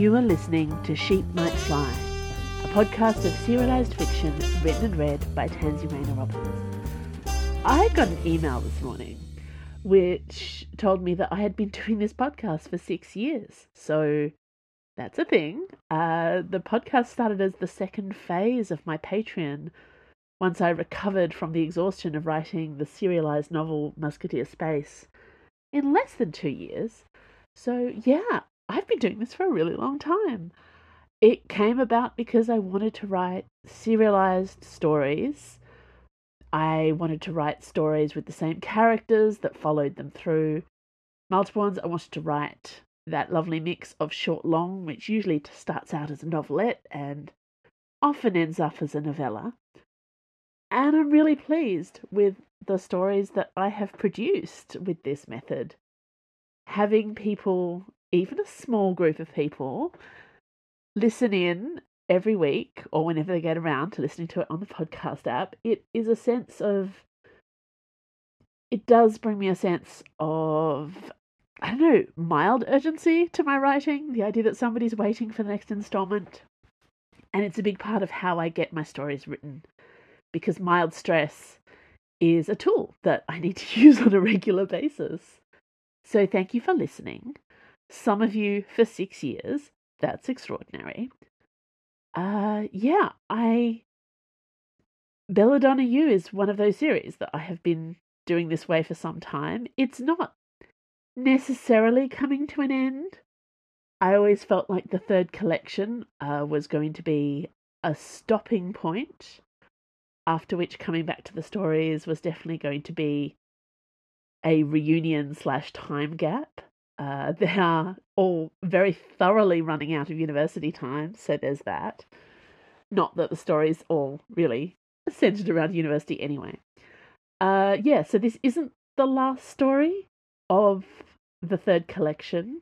You are listening to Sheep Might Fly, a podcast of serialised fiction written and read by Tansy Rayner Robbins. I got an email this morning which told me that I had been doing this podcast for six years. So that's a thing. Uh, the podcast started as the second phase of my Patreon once I recovered from the exhaustion of writing the serialised novel Musketeer Space in less than two years. So, yeah, I've been doing this for a really long time. It came about because I wanted to write serialized stories. I wanted to write stories with the same characters that followed them through. Multiple ones, I wanted to write that lovely mix of short long, which usually starts out as a novelette and often ends up as a novella. And I'm really pleased with the stories that I have produced with this method. Having people even a small group of people listen in every week or whenever they get around to listening to it on the podcast app, it is a sense of, it does bring me a sense of, I don't know, mild urgency to my writing. The idea that somebody's waiting for the next installment. And it's a big part of how I get my stories written because mild stress is a tool that I need to use on a regular basis. So thank you for listening some of you for six years. That's extraordinary. Uh, yeah, I. Belladonna U is one of those series that I have been doing this way for some time. It's not necessarily coming to an end. I always felt like the third collection uh, was going to be a stopping point, after which coming back to the stories was definitely going to be a reunion slash time gap. Uh, they are all very thoroughly running out of university time, so there's that. Not that the story's all really centered around university anyway. Uh, yeah, so this isn't the last story of the third collection,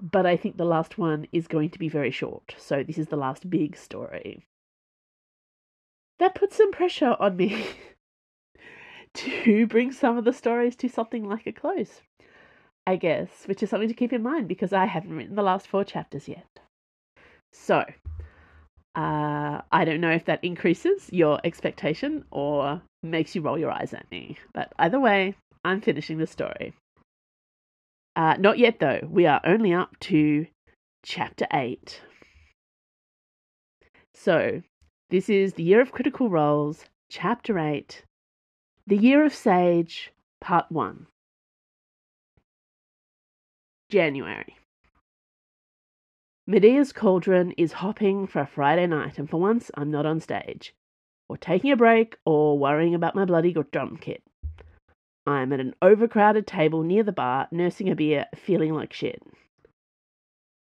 but I think the last one is going to be very short. So this is the last big story. That puts some pressure on me to bring some of the stories to something like a close. I guess, which is something to keep in mind because I haven't written the last four chapters yet. So, uh, I don't know if that increases your expectation or makes you roll your eyes at me, but either way, I'm finishing the story. Uh, not yet, though. We are only up to chapter 8. So, this is the Year of Critical Roles, chapter 8, The Year of Sage, part 1. January. Medea's cauldron is hopping for a Friday night, and for once I'm not on stage, or taking a break, or worrying about my bloody drum kit. I'm at an overcrowded table near the bar, nursing a beer, feeling like shit.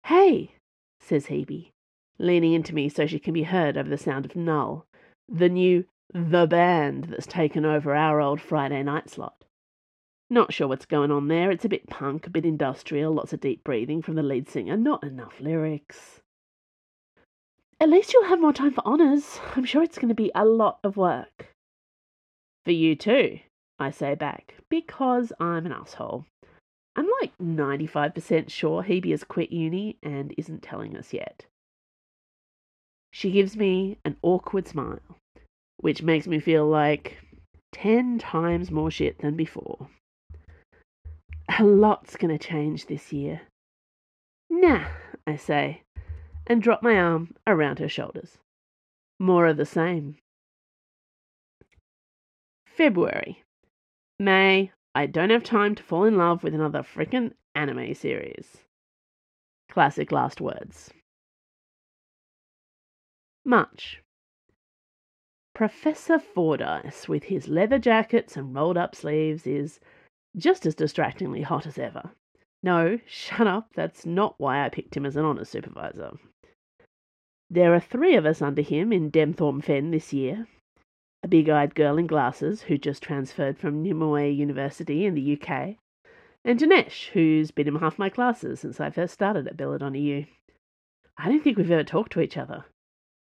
Hey, says Hebe, leaning into me so she can be heard over the sound of Null, the new The Band that's taken over our old Friday night slot. Not sure what's going on there. It's a bit punk, a bit industrial, lots of deep breathing from the lead singer, not enough lyrics. At least you'll have more time for honours. I'm sure it's going to be a lot of work. For you too, I say back, because I'm an asshole. I'm like 95% sure Hebe has quit uni and isn't telling us yet. She gives me an awkward smile, which makes me feel like 10 times more shit than before. A lot's going to change this year. Nah, I say, and drop my arm around her shoulders. More of the same. February. May, I don't have time to fall in love with another frickin' anime series. Classic last words. March. Professor Fordyce, with his leather jackets and rolled up sleeves, is just as distractingly hot as ever. No, shut up, that's not why I picked him as an honours supervisor. There are three of us under him in Demthorpe Fen this year. A big eyed girl in glasses who just transferred from Nimue University in the UK, and Janesh, who's been in half my classes since I first started at Belladonna U. I don't think we've ever talked to each other.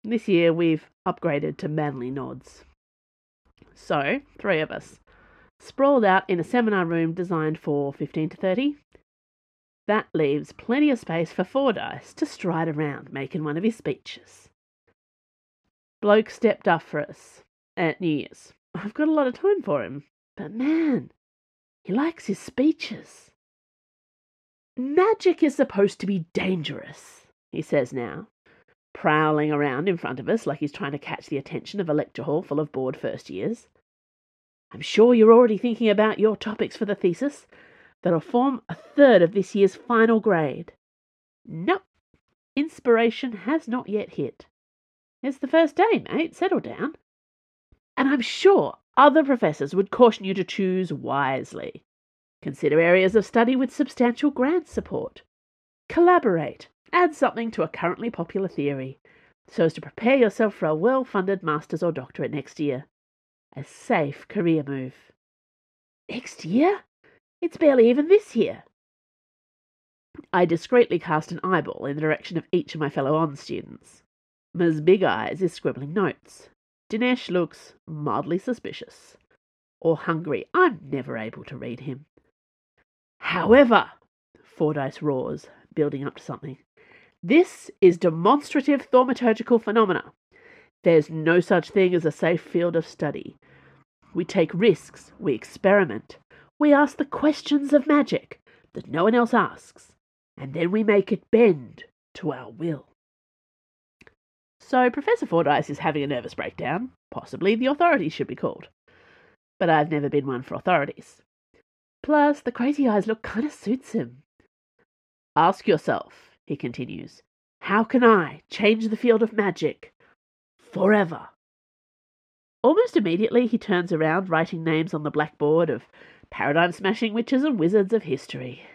This year we've upgraded to manly nods. So, three of us sprawled out in a seminar room designed for 15 to 30. That leaves plenty of space for Fordyce to stride around making one of his speeches. Bloke stepped up for us at New Year's. I've got a lot of time for him, but man, he likes his speeches. Magic is supposed to be dangerous, he says now, prowling around in front of us like he's trying to catch the attention of a lecture hall full of bored first years. I'm sure you're already thinking about your topics for the thesis that'll form a third of this year's final grade. Nope, inspiration has not yet hit. It's the first day, mate. Settle down. And I'm sure other professors would caution you to choose wisely. Consider areas of study with substantial grant support. Collaborate. Add something to a currently popular theory so as to prepare yourself for a well funded master's or doctorate next year. A safe career move. Next year? It's barely even this year. I discreetly cast an eyeball in the direction of each of my fellow on students. Ms. Big Eyes is scribbling notes. Dinesh looks mildly suspicious. Or hungry. I'm never able to read him. However, Fordyce roars, building up to something, this is demonstrative thaumaturgical phenomena. There's no such thing as a safe field of study. We take risks, we experiment, we ask the questions of magic that no one else asks, and then we make it bend to our will. So Professor Fordyce is having a nervous breakdown. Possibly the authorities should be called. But I've never been one for authorities. Plus, the crazy eyes look kind of suits him. Ask yourself, he continues, how can I change the field of magic forever? Almost immediately, he turns around, writing names on the blackboard of paradigm smashing witches and wizards of history.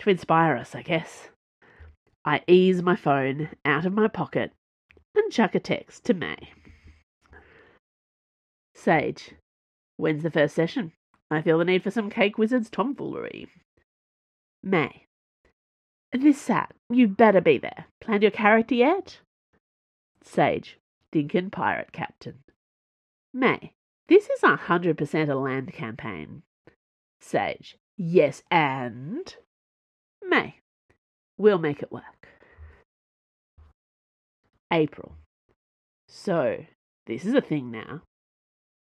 To inspire us, I guess. I ease my phone out of my pocket and chuck a text to May. Sage, when's the first session? I feel the need for some cake wizard's tomfoolery. May. This Sat, you better be there. Planned your character yet? Sage, thinking pirate captain. May. This is a hundred percent a land campaign. Sage. Yes, and May. We'll make it work. April. So, this is a thing now,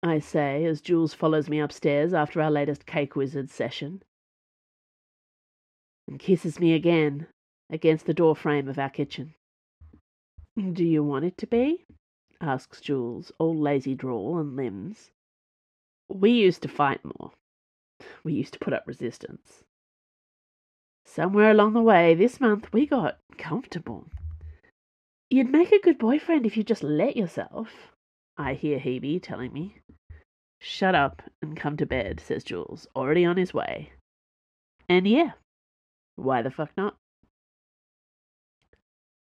I say as Jules follows me upstairs after our latest Cake Wizard session, and kisses me again against the door frame of our kitchen. Do you want it to be? Asks Jules, all lazy drawl and limbs. We used to fight more. We used to put up resistance. Somewhere along the way this month we got comfortable. You'd make a good boyfriend if you just let yourself, I hear Hebe telling me. Shut up and come to bed, says Jules, already on his way. And yeah, why the fuck not?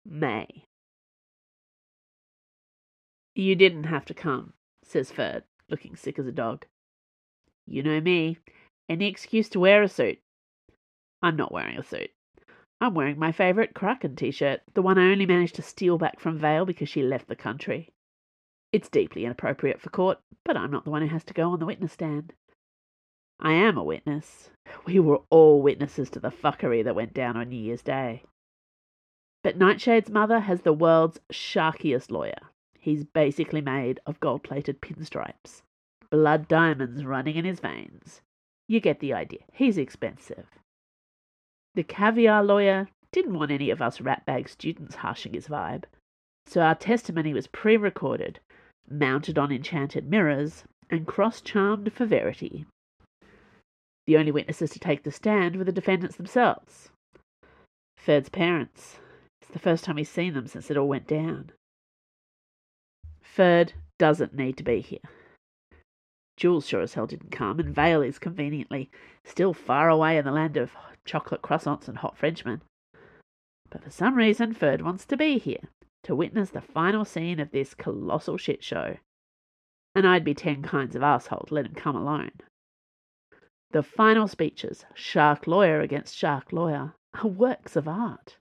May. You didn't have to come, says Ferd, looking sick as a dog. You know me. Any excuse to wear a suit. I'm not wearing a suit. I'm wearing my favourite Kraken t shirt, the one I only managed to steal back from Vale because she left the country. It's deeply inappropriate for court, but I'm not the one who has to go on the witness stand. I am a witness. We were all witnesses to the fuckery that went down on New Year's Day. But Nightshade's mother has the world's sharkiest lawyer. He's basically made of gold plated pinstripes, blood diamonds running in his veins. You get the idea. He's expensive. The caviar lawyer didn't want any of us ratbag students harshing his vibe, so our testimony was pre recorded, mounted on enchanted mirrors, and cross charmed for verity. The only witnesses to take the stand were the defendants themselves. Ferd's parents. It's the first time he's seen them since it all went down. Ferd doesn't need to be here. Jules sure as hell didn't come, and Vale is conveniently still far away in the land of chocolate croissants and hot Frenchmen. But for some reason, Ferd wants to be here to witness the final scene of this colossal shit show. And I'd be ten kinds of asshole to let him come alone. The final speeches, Shark Lawyer against Shark Lawyer, are works of art.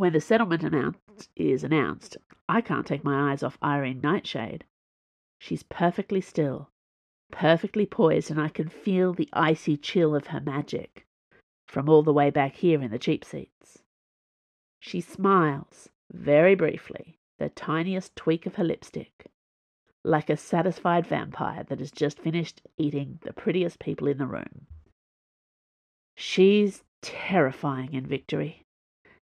When the settlement amount is announced, I can't take my eyes off Irene Nightshade. She's perfectly still, perfectly poised, and I can feel the icy chill of her magic. from all the way back here in the cheap seats. She smiles, very briefly, the tiniest tweak of her lipstick, like a satisfied vampire that has just finished eating the prettiest people in the room. She's terrifying in victory.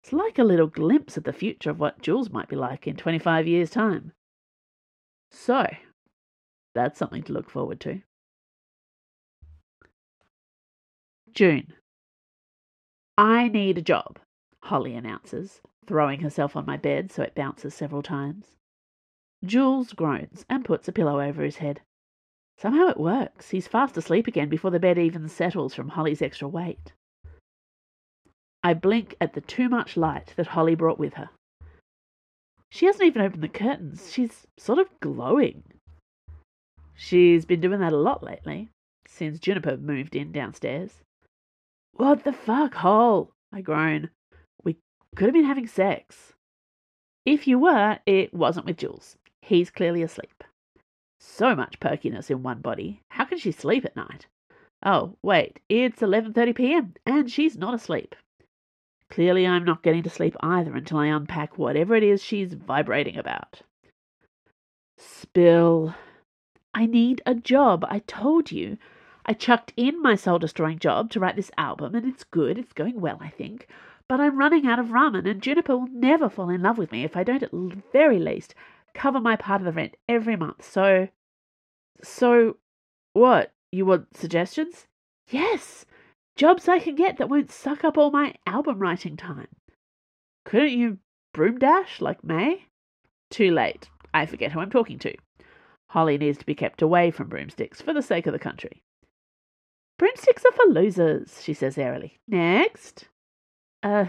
It's like a little glimpse of the future of what Jules might be like in 25 years' time. So, that's something to look forward to. June. I need a job, Holly announces, throwing herself on my bed so it bounces several times. Jules groans and puts a pillow over his head. Somehow it works. He's fast asleep again before the bed even settles from Holly's extra weight. I blink at the too much light that Holly brought with her. She hasn't even opened the curtains. She's sort of glowing. She's been doing that a lot lately, since Juniper moved in downstairs. What the fuck, Hol? I groan. We could have been having sex. If you were, it wasn't with Jules. He's clearly asleep. So much perkiness in one body. How can she sleep at night? Oh, wait, it's 11:30 p.m. and she's not asleep. Clearly I'm not getting to sleep either until I unpack whatever it is she's vibrating about. Spill. I need a job, I told you. I chucked in my soul destroying job to write this album, and it's good. It's going well, I think. But I'm running out of ramen, and Juniper will never fall in love with me if I don't at very least cover my part of the rent every month. So. So. What? You want suggestions? Yes! Jobs I can get that won't suck up all my album writing time. Couldn't you broom dash like May? Too late. I forget who I'm talking to. Holly needs to be kept away from broomsticks for the sake of the country. Broomsticks are for losers, she says airily. Next. Uh,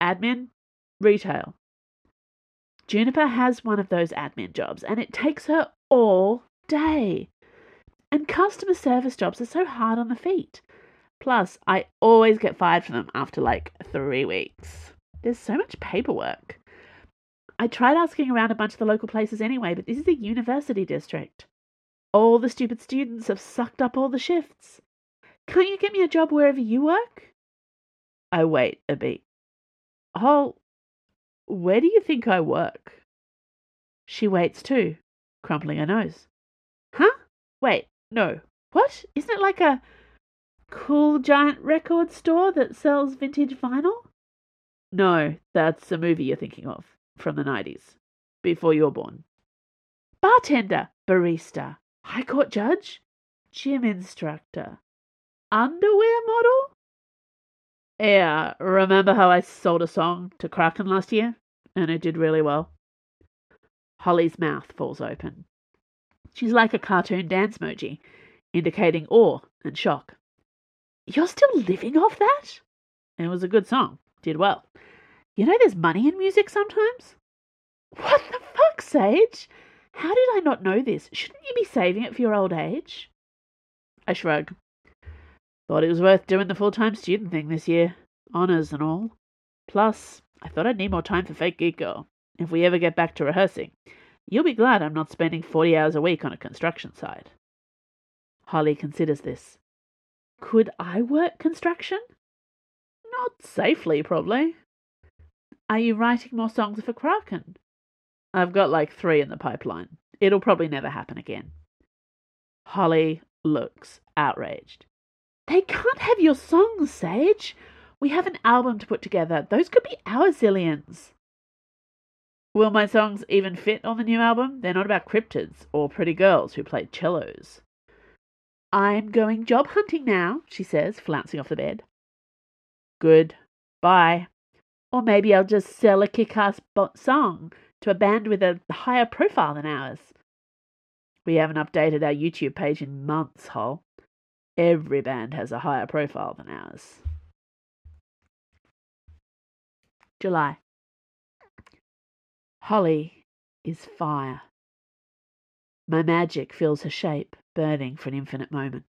admin, retail. Juniper has one of those admin jobs, and it takes her all day. And customer service jobs are so hard on the feet. Plus, I always get fired from them after like three weeks. There's so much paperwork. I tried asking around a bunch of the local places anyway, but this is a university district. All the stupid students have sucked up all the shifts. Can't you get me a job wherever you work? I wait a beat. Oh, where do you think I work? She waits too, crumpling her nose. Huh? Wait, no. What? Isn't it like a cool giant record store that sells vintage vinyl? No, that's a movie you're thinking of from the 90s, before you were born. Bartender, barista, high court judge, gym instructor, underwear model? Yeah, remember how I sold a song to Kraken last year? And it did really well. Holly's mouth falls open. She's like a cartoon dance emoji, indicating awe and shock. You're still living off that? It was a good song. Did well. You know there's money in music sometimes? What the fuck, Sage? How did I not know this? Shouldn't you be saving it for your old age? I shrug. Thought it was worth doing the full time student thing this year. Honours and all. Plus, I thought I'd need more time for Fake Geek Girl. If we ever get back to rehearsing, you'll be glad I'm not spending 40 hours a week on a construction site. Holly considers this. Could I work construction? Not safely, probably. Are you writing more songs for Kraken? I've got like three in the pipeline. It'll probably never happen again. Holly looks outraged. They can't have your songs, Sage. We have an album to put together. Those could be our zillions. Will my songs even fit on the new album? They're not about cryptids or pretty girls who play cellos. I'm going job hunting now, she says, flouncing off the bed. Good. Bye. Or maybe I'll just sell a kick ass song to a band with a higher profile than ours. We haven't updated our YouTube page in months, Hol. Every band has a higher profile than ours. July. Holly is fire. My magic fills her shape, burning for an infinite moment.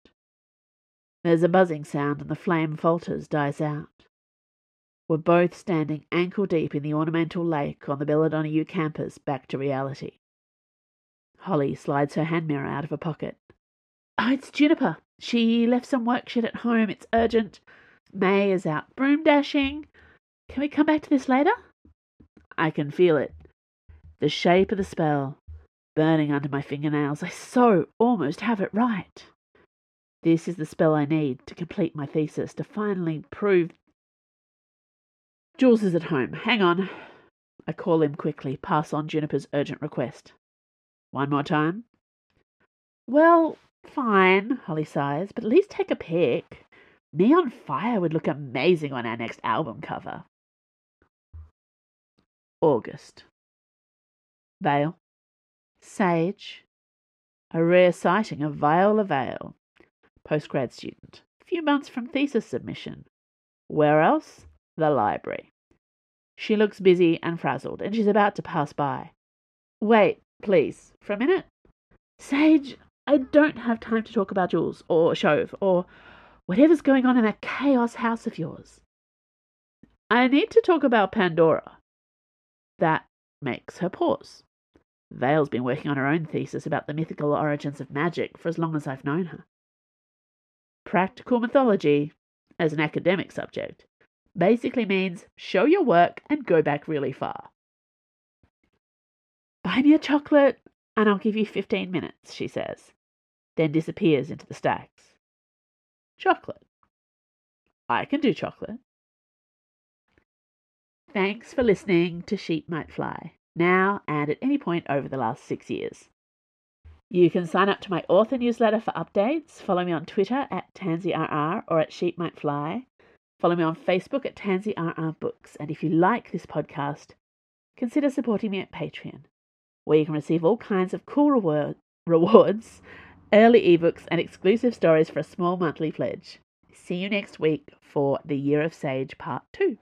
There's a buzzing sound and the flame falters, dies out. We're both standing ankle deep in the ornamental lake on the Belladonna U campus back to reality. Holly slides her hand mirror out of her pocket. Oh, it's Juniper. She left some work shit at home. It's urgent. May is out broom dashing. Can we come back to this later? I can feel it. The shape of the spell burning under my fingernails. I so almost have it right. This is the spell I need to complete my thesis, to finally prove. Jules is at home. Hang on. I call him quickly, pass on Juniper's urgent request. One more time? Well, fine, Holly sighs, but at least take a pic. Me on fire would look amazing on our next album cover. August. Vale. Sage. A rare sighting of Viola Vale. Postgrad student. Few months from thesis submission. Where else? The library. She looks busy and frazzled, and she's about to pass by. Wait, please, for a minute. Sage, I don't have time to talk about Jules, or Shove, or whatever's going on in that chaos house of yours. I need to talk about Pandora. That makes her pause. Vale's been working on her own thesis about the mythical origins of magic for as long as I've known her. Practical mythology, as an academic subject, basically means show your work and go back really far. Buy me a chocolate and I'll give you 15 minutes, she says, then disappears into the stacks. Chocolate. I can do chocolate. Thanks for listening to Sheep Might Fly, now and at any point over the last six years. You can sign up to my author newsletter for updates. Follow me on Twitter at TansyRR or at Sheep Might Fly. Follow me on Facebook at TansyRR Books. And if you like this podcast, consider supporting me at Patreon, where you can receive all kinds of cool reward, rewards, early ebooks, and exclusive stories for a small monthly pledge. See you next week for The Year of Sage Part 2.